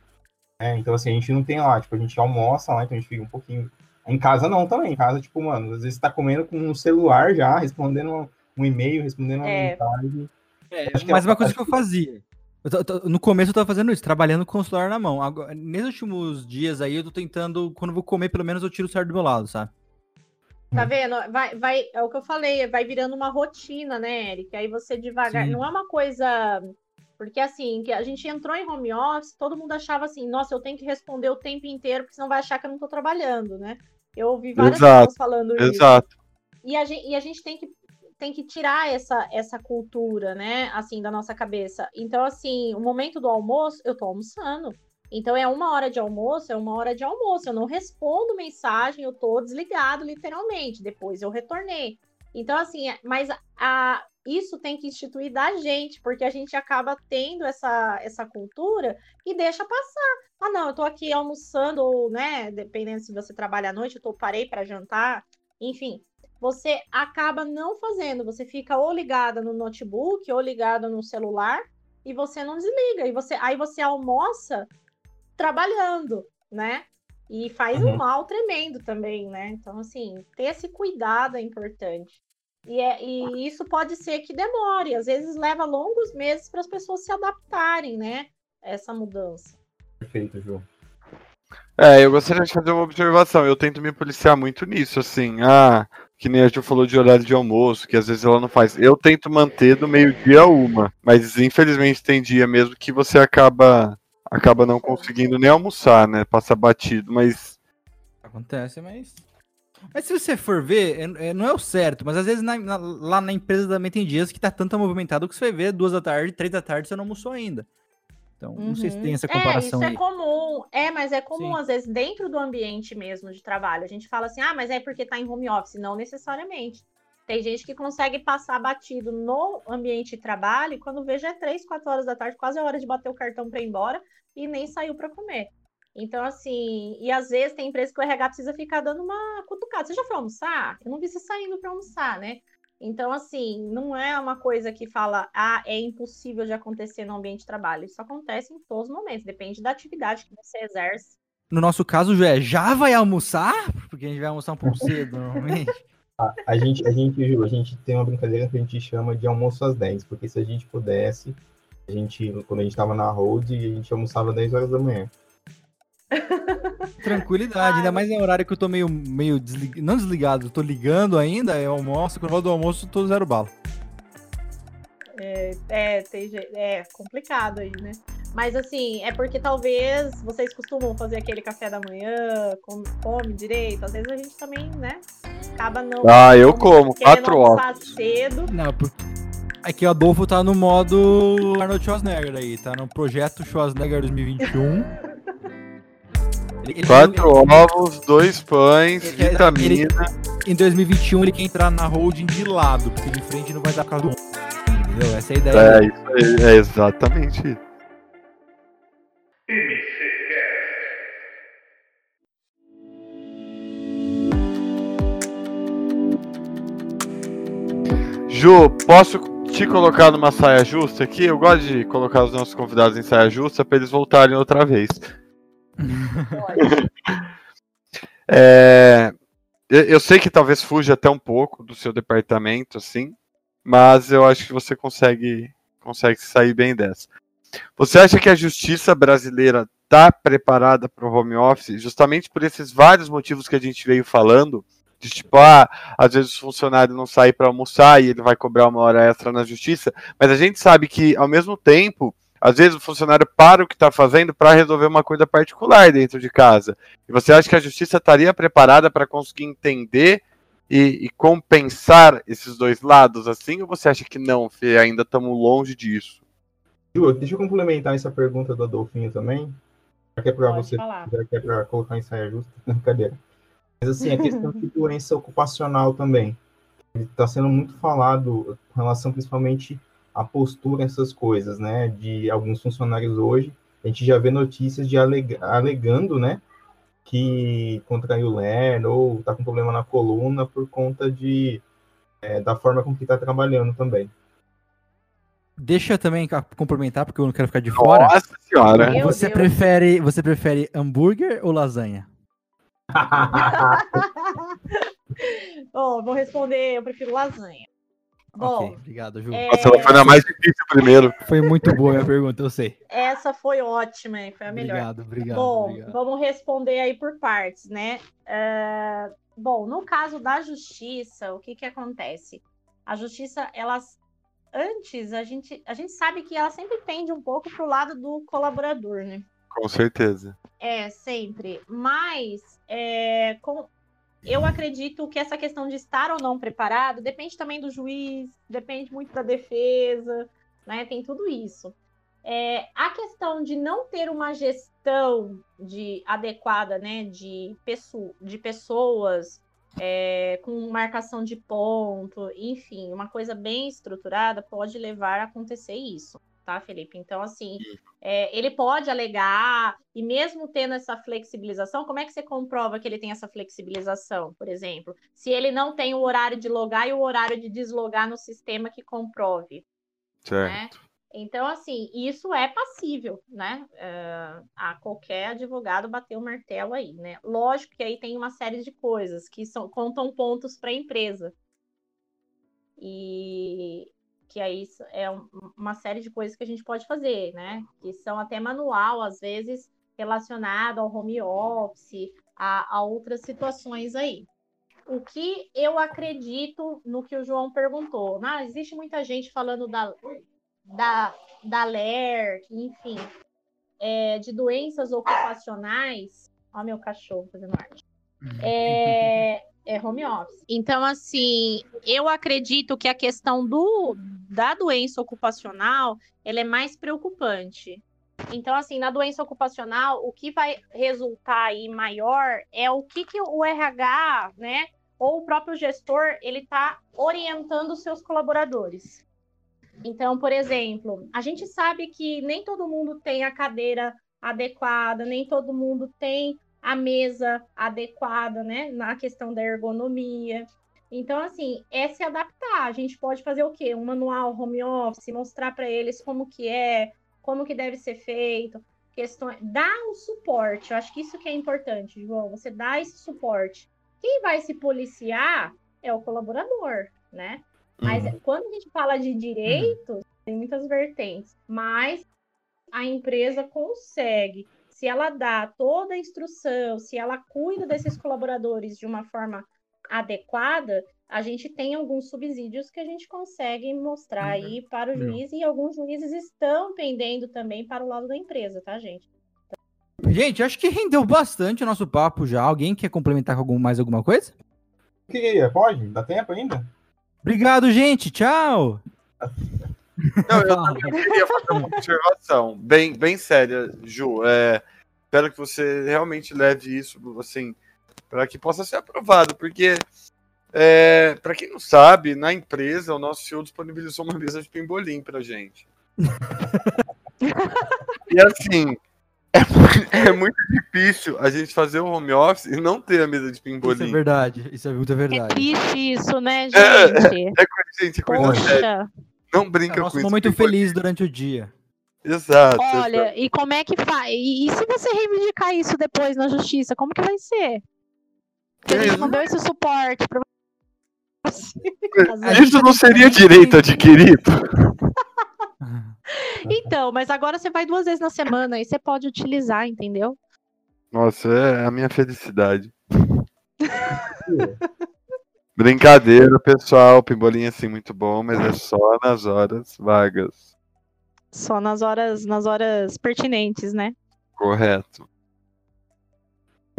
É, então, assim, a gente não tem lá, tipo, a gente almoça lá, então a gente fica um pouquinho. Em casa não também. Em casa, tipo, mano, às vezes tá comendo com um celular já, respondendo um e-mail, respondendo uma é. mensagem. É, mas uma coisa que eu fazia. Eu tô, tô, no começo eu tava fazendo isso, trabalhando com o celular na mão. Agora, nesses últimos dias aí, eu tô tentando, quando eu vou comer, pelo menos eu tiro o celular do meu lado, sabe? Tá vendo? Vai, vai, é o que eu falei, vai virando uma rotina, né, Eric? Aí você devagar. Sim. Não é uma coisa. Porque assim, que a gente entrou em home office, todo mundo achava assim, nossa, eu tenho que responder o tempo inteiro, porque senão vai achar que eu não tô trabalhando, né? Eu ouvi várias exato, pessoas falando exato. isso. e, a gente, e a gente tem que tem que tirar essa, essa cultura, né, assim, da nossa cabeça. Então, assim, o momento do almoço, eu tô almoçando. Então, é uma hora de almoço, é uma hora de almoço. Eu não respondo mensagem, eu tô desligado, literalmente. Depois eu retornei. Então, assim, é, mas a, isso tem que instituir da gente, porque a gente acaba tendo essa, essa cultura e deixa passar. Ah, não, eu tô aqui almoçando, ou, né, dependendo se você trabalha à noite, eu tô, parei para jantar, enfim. Você acaba não fazendo, você fica ou ligada no notebook ou ligada no celular e você não desliga. E você, aí você almoça trabalhando, né? E faz uhum. um mal tremendo também, né? Então, assim, ter esse cuidado é importante. E, é, e isso pode ser que demore, às vezes leva longos meses para as pessoas se adaptarem, né? A essa mudança. Perfeito, João. É, eu gostaria de fazer uma observação. Eu tento me policiar muito nisso, assim. Ah, que nem a gente falou de horário de almoço, que às vezes ela não faz. Eu tento manter do meio-dia a uma, mas infelizmente tem dia mesmo que você acaba acaba não conseguindo nem almoçar, né? Passa batido, mas. Acontece, mas. Mas se você for ver, é, é, não é o certo, mas às vezes na, na, lá na empresa também tem dias que tá tanto movimentado que você vai ver duas da tarde, três da tarde, você não almoçou ainda. Então, uhum. não sei se tem essa comparação. É, isso aí. é comum. É, mas é comum, Sim. às vezes, dentro do ambiente mesmo de trabalho. A gente fala assim, ah, mas é porque tá em home office. Não necessariamente. Tem gente que consegue passar batido no ambiente de trabalho e quando vê já é três, quatro horas da tarde, quase a hora de bater o cartão para ir embora e nem saiu para comer. Então, assim, e às vezes tem empresa que o RH precisa ficar dando uma cutucada. Você já foi almoçar? Eu não vi você saindo para almoçar, né? Então, assim, não é uma coisa que fala, ah, é impossível de acontecer no ambiente de trabalho. Isso acontece em todos os momentos, depende da atividade que você exerce. No nosso caso, já já vai almoçar? Porque a gente vai almoçar um pouco cedo, normalmente. A, a, gente, a, gente, a gente tem uma brincadeira que a gente chama de almoço às 10, porque se a gente pudesse, a gente, quando a gente estava na road, a gente almoçava às 10 horas da manhã. Tranquilidade, ainda mais no horário que eu tô meio, meio deslig... não desligado, tô ligando ainda, eu almoço, quando eu vou do almoço, tô zero bala. É, é, tem, é complicado aí, né? Mas assim, é porque talvez vocês costumam fazer aquele café da manhã, come, come direito, às vezes a gente também, né? Acaba não. Ah, eu como, quatro horas. cedo. Não, porque Aqui o Adolfo tá no modo Arnold Schwarzenegger aí, tá no projeto Schwarzenegger 2021. Ele, Quatro ele, ovos, dois pães, ele, vitamina. Ele, em 2021 ele quer entrar na holding de lado, porque de frente não vai dar causa do Entendeu? Essa é a ideia. É, isso é exatamente isso. Ju, posso te colocar numa saia justa aqui? Eu gosto de colocar os nossos convidados em saia justa para eles voltarem outra vez. É, eu sei que talvez fuja até um pouco do seu departamento, assim, mas eu acho que você consegue, consegue sair bem dessa. Você acha que a justiça brasileira está preparada para o home office, justamente por esses vários motivos que a gente veio falando? De tipo, ah, às vezes o funcionário não sai para almoçar e ele vai cobrar uma hora extra na justiça, mas a gente sabe que, ao mesmo tempo, às vezes o funcionário para o que está fazendo para resolver uma coisa particular dentro de casa. E você acha que a justiça estaria preparada para conseguir entender e, e, compensar esses dois lados assim? Ou você acha que não, Fê, ainda estamos longe disso? Ju, deixa eu complementar essa pergunta do Adolfinho também. Já que é para você, já que é para colocar em saia justa, cadeira. Mas assim, a questão de doença ocupacional também. Está sendo muito falado em relação principalmente a postura essas coisas, né? De alguns funcionários hoje, a gente já vê notícias de aleg alegando, né? Que contraiu LER ou está com problema na coluna por conta de é, da forma com que está trabalhando também. Deixa eu também complementar, porque eu não quero ficar de fora. Nossa senhora! Meu você prefere, você prefere hambúrguer ou lasanha? oh, vou responder, eu prefiro lasanha. Bom, ok, obrigado, Ju. É... Nossa, foi a mais difícil primeiro. Foi muito boa a minha pergunta, eu sei. Essa foi ótima, foi a melhor. Obrigado, obrigado. Bom, obrigado. vamos responder aí por partes, né? Uh, bom, no caso da justiça, o que que acontece? A justiça, elas antes a gente a gente sabe que ela sempre tende um pouco pro lado do colaborador, né? Com certeza. É, sempre. Mas é, com, eu acredito que essa questão de estar ou não preparado depende também do juiz, depende muito da defesa, né? Tem tudo isso. É, a questão de não ter uma gestão de adequada, né, de, de pessoas é, com marcação de ponto, enfim, uma coisa bem estruturada pode levar a acontecer isso tá, Felipe? Então, assim, é, ele pode alegar, e mesmo tendo essa flexibilização, como é que você comprova que ele tem essa flexibilização, por exemplo? Se ele não tem o horário de logar e o horário de deslogar no sistema que comprove. Certo. Né? Então, assim, isso é passível, né? Uh, a qualquer advogado bater o martelo aí, né? Lógico que aí tem uma série de coisas que são, contam pontos para a empresa. E, que aí é uma série de coisas que a gente pode fazer, né? Que são até manual, às vezes relacionado ao home office, a, a outras situações aí. O que eu acredito no que o João perguntou? Ah, existe muita gente falando da, da, da LER, enfim, é, de doenças ocupacionais. Olha meu cachorro fazendo arte. É, é home office. Então, assim, eu acredito que a questão do, da doença ocupacional ela é mais preocupante. Então, assim, na doença ocupacional, o que vai resultar aí maior é o que, que o RH, né, ou o próprio gestor, ele está orientando os seus colaboradores. Então, por exemplo, a gente sabe que nem todo mundo tem a cadeira adequada, nem todo mundo tem a mesa adequada, né, na questão da ergonomia. Então, assim, é se adaptar. A gente pode fazer o quê? Um manual home office, mostrar para eles como que é, como que deve ser feito, questões, dar o suporte. Eu acho que isso que é importante, João. Você dá esse suporte. Quem vai se policiar é o colaborador, né? Mas uhum. quando a gente fala de direitos, uhum. tem muitas vertentes, mas a empresa consegue se ela dá toda a instrução, se ela cuida desses colaboradores de uma forma adequada, a gente tem alguns subsídios que a gente consegue mostrar uhum. aí para o juiz e alguns juízes estão pendendo também para o lado da empresa, tá, gente? Gente, acho que rendeu bastante o nosso papo já. Alguém quer complementar com algum, mais alguma coisa? Queria, pode? Dá tempo ainda? Obrigado, gente. Tchau. Não, eu também queria fazer uma observação bem, bem séria, Ju. É, espero que você realmente leve isso assim, para que possa ser aprovado, porque é, para quem não sabe, na empresa o nosso CEO disponibilizou uma mesa de pimbolim para gente. e assim, é, é, muito difícil a gente fazer o home office e não ter a mesa de pimbolim. Isso é verdade, isso é muito verdade. É triste isso, né, gente? É, é, é gente, coisa séria. Não brinca é nosso com isso. momento feliz durante o dia. Exato. Olha, exato. e como é que faz? E, e, se você reivindicar isso depois na justiça, como que vai ser? Porque a gente não deu esse suporte pra Isso não seria direito adquirido? então, mas agora você vai duas vezes na semana e você pode utilizar, entendeu? Nossa, é a minha felicidade. Brincadeira, pessoal. Pimbolinha é, assim muito bom, mas é só nas horas vagas. Só nas horas, nas horas pertinentes, né? Correto.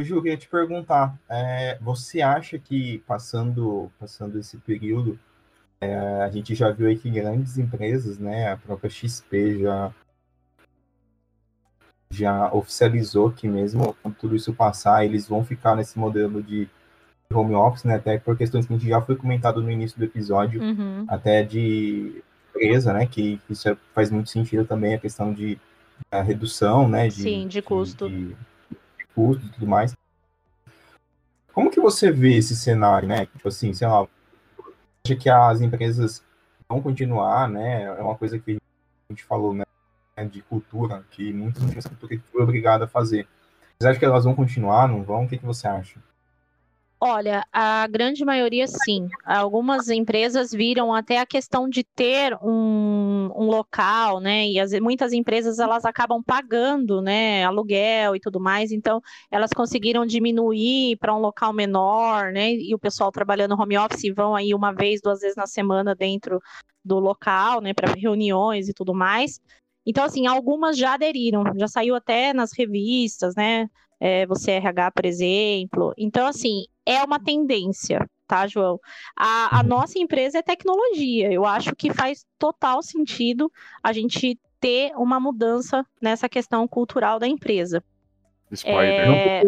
Ju, eu queria te perguntar, é, você acha que passando, passando esse período, é, a gente já viu aí que grandes empresas, né, a própria XP já já oficializou que mesmo quando tudo isso passar, eles vão ficar nesse modelo de home office, né? Até por questões que a gente já foi comentado no início do episódio, uhum. até de empresa, né? Que isso é, faz muito sentido também a questão de a redução, né? De, Sim, de custo. De, de, de custo e tudo mais. Como que você vê esse cenário, né? Tipo assim, sei lá, acha que as empresas vão continuar, né? É uma coisa que a gente falou, né? De cultura, que muitas empresas foram obrigadas a fazer. Você acha que elas vão continuar, não vão? O que, que você acha? Olha, a grande maioria sim. Algumas empresas viram até a questão de ter um, um local, né? E as, muitas empresas elas acabam pagando, né? Aluguel e tudo mais. Então, elas conseguiram diminuir para um local menor, né? E o pessoal trabalhando home office vão aí uma vez, duas vezes na semana dentro do local, né? Para reuniões e tudo mais. Então, assim, algumas já aderiram, já saiu até nas revistas, né? É, você é RH, por exemplo. Então, assim, é uma tendência, tá, João? A, a nossa empresa é tecnologia. Eu acho que faz total sentido a gente ter uma mudança nessa questão cultural da empresa. Spoiler. É,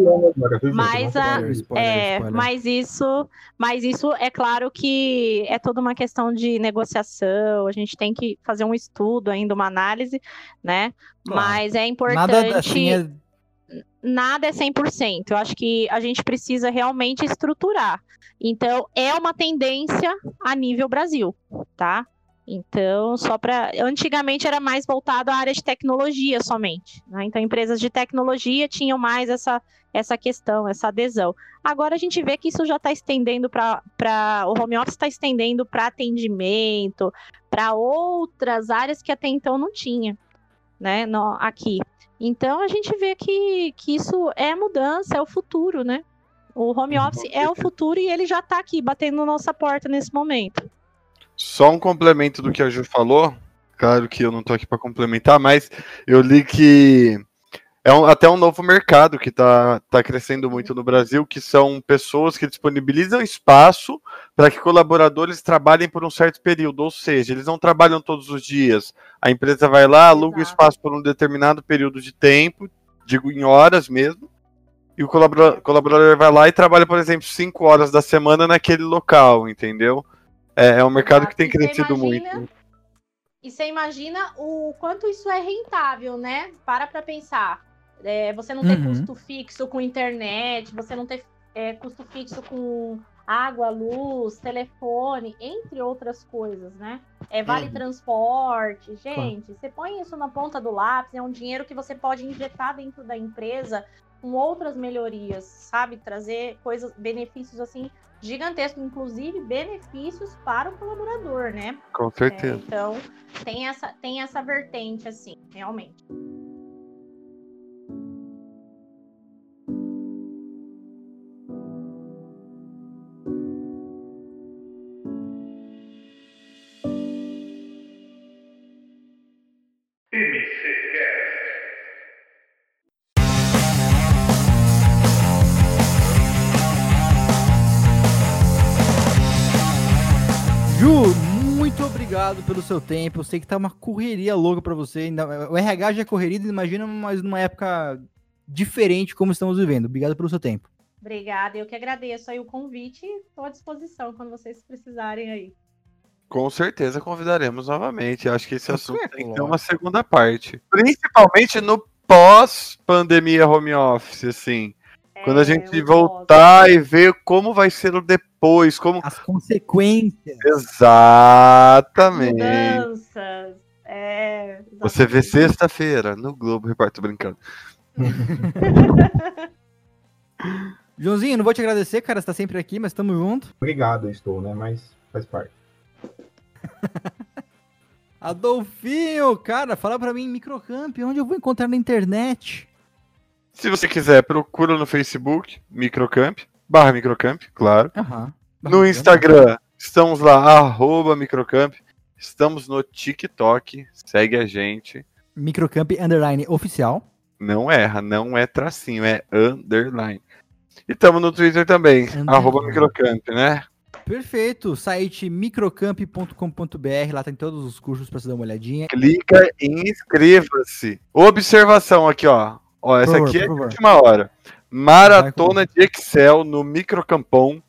mas, a- é, mas isso, mas isso é claro que é toda uma questão de negociação. A gente tem que fazer um estudo ainda, uma análise, né? Claro. Mas é importante. Nada assim é. Nada é 100%. Eu acho que a gente precisa realmente estruturar. Então, é uma tendência a nível Brasil, tá? Então, só para. Antigamente era mais voltado à área de tecnologia somente. né? Então, empresas de tecnologia tinham mais essa, essa questão, essa adesão. Agora a gente vê que isso já está estendendo para. O home office está estendendo para atendimento, para outras áreas que até então não tinha, né? No, aqui. Então a gente vê que, que isso é mudança, é o futuro, né? O home Uhum, office é o futuro e ele já está aqui batendo na nossa porta nesse momento. Só um complemento do que a Ju falou. Claro que eu não tô aqui para complementar, mas eu li que é um- até um novo mercado que está tá crescendo muito no Brasil, que são pessoas que disponibilizam espaço para que colaboradores trabalhem por um certo período, ou seja, eles não trabalham todos os dias. A empresa vai lá, aluga o espaço por um determinado período de tempo, digo em horas mesmo, e o colabora- colaborador vai lá e trabalha, por exemplo, cinco horas da semana naquele local, entendeu? É, é um mercado que tem crescido imagina- muito. E você imagina o quanto isso é rentável, né? Para para pensar. É, você não tem Uhum. custo fixo com internet, você não tem é, custo fixo com água, luz, telefone, entre outras coisas, né? É vale Uhum. transporte. Gente, você põe isso na ponta do lápis, é um dinheiro que você pode injetar dentro da empresa com outras melhorias, sabe? Trazer coisas, benefícios assim gigantescos, inclusive benefícios para o colaborador, né? Com É, certeza. então, tem essa, tem essa vertente, assim, realmente. Obrigado pelo seu tempo. Eu sei que tá uma correria louca pra você. ainda- O RH já é correria, imagina, mas numa época diferente como estamos vivendo. Obrigado pelo seu tempo. Obrigada, eu que agradeço aí o convite e estou à disposição quando vocês precisarem aí. Com certeza convidaremos novamente. Acho que esse É, assunto tem que ter lógico. uma segunda parte. Principalmente no pós-pandemia home office, assim. Quando a É, gente o voltar e ver como vai ser o depois, como. As consequências. Exatamente. Mudanças. É, Você vê sexta-feira no Globo Repórter, brincando. Joãozinho, não vou te agradecer, cara, você tá sempre aqui, mas tamo junto. Obrigado, eu estou, né? Mas faz parte. Adolfinho, cara, fala pra mim, Microcamp, onde eu vou encontrar na internet? Se você quiser, procura no Facebook, Microcamp, barra Microcamp, claro. Aham. No Instagram, estamos lá, arroba Microcamp. Estamos no TikTok, segue a gente. Microcamp Underline Oficial. Não erra, não é tracinho, é underline. E estamos no Twitter também, Underline. arroba Microcamp, né? Perfeito, site microcamp.com.br, lá tem todos os cursos pra você dar uma olhadinha. Clica e inscreva-se. Observação aqui, ó. Ó, essa favor, aqui é de última hora. Maratona de Excel no Microcampão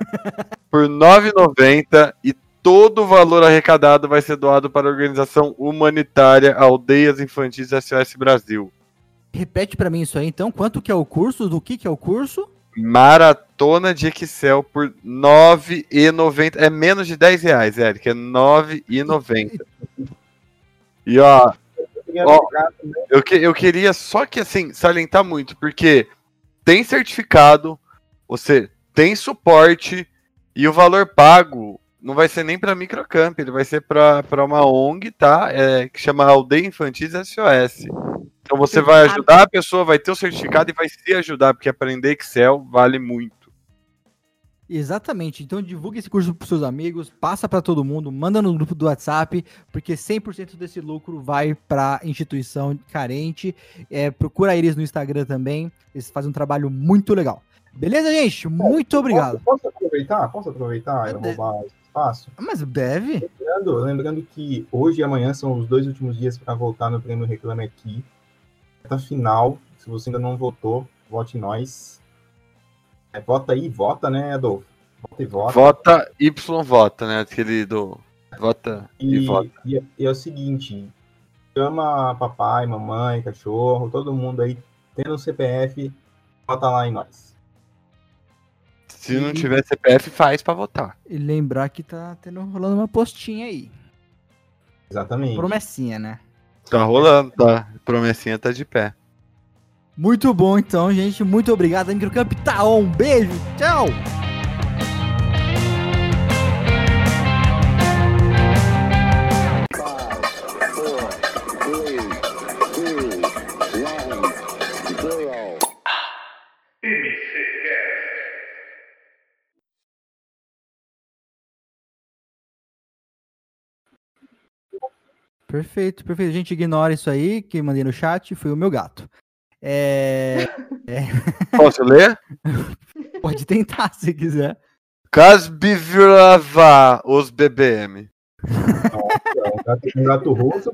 por R$ 9,90 e todo o valor arrecadado vai ser doado para a organização humanitária Aldeias Infantis SOS Brasil. Repete pra mim isso aí, então, quanto que é o curso, do que que é o curso? Maratona de Excel por R$ 9,90. É menos de 10 reais, Eric. É R$ 9,90. E ó, Ó, eu, que- eu queria só que assim, salientar muito, porque tem certificado, você tem suporte e o valor pago não vai ser nem para microcamp, ele vai ser para uma ONG, tá? É, que chama Aldeia Infantis SOS. Então você vai ajudar a pessoa, vai ter o certificado e vai se ajudar, porque aprender Excel vale muito. Exatamente. Então divulgue esse curso para seus amigos, passa para todo mundo, manda no grupo do WhatsApp, porque 100% desse lucro vai para instituição carente. É, procura eles no Instagram também. Eles fazem um trabalho muito legal. Beleza, gente? Muito obrigado. Posso, posso aproveitar? Posso aproveitar e roubar esse espaço? Mas deve. Lembrando, lembrando que hoje e amanhã são os dois últimos dias para votar no prêmio Reclame Aqui. Reta final. Se você ainda não votou, vote em nós. É, vota aí, vota, né, Adolfo? Vota e vota. Vota Y vota, né? Aquele do. Vota e, e vota. E, é, e é o seguinte: chama papai, mamãe, cachorro, todo mundo aí tendo um CPF, vota lá em nós. Se não tiver CPF, faz para votar. E lembrar que tá tendo rolando uma postinha aí. Exatamente. Promessinha, né? Tá rolando, tá. Promessinha tá de pé. Muito bom, então, gente. Muito obrigado, Microcamp. Tá um beijo. Tchau. Perfeito, perfeito. A gente ignora isso aí, que mandei no chat, foi o meu gato. É... é... Posso ler? Pode tentar, se quiser. Casbivirava os BBM. Nossa, um gato, um gato russo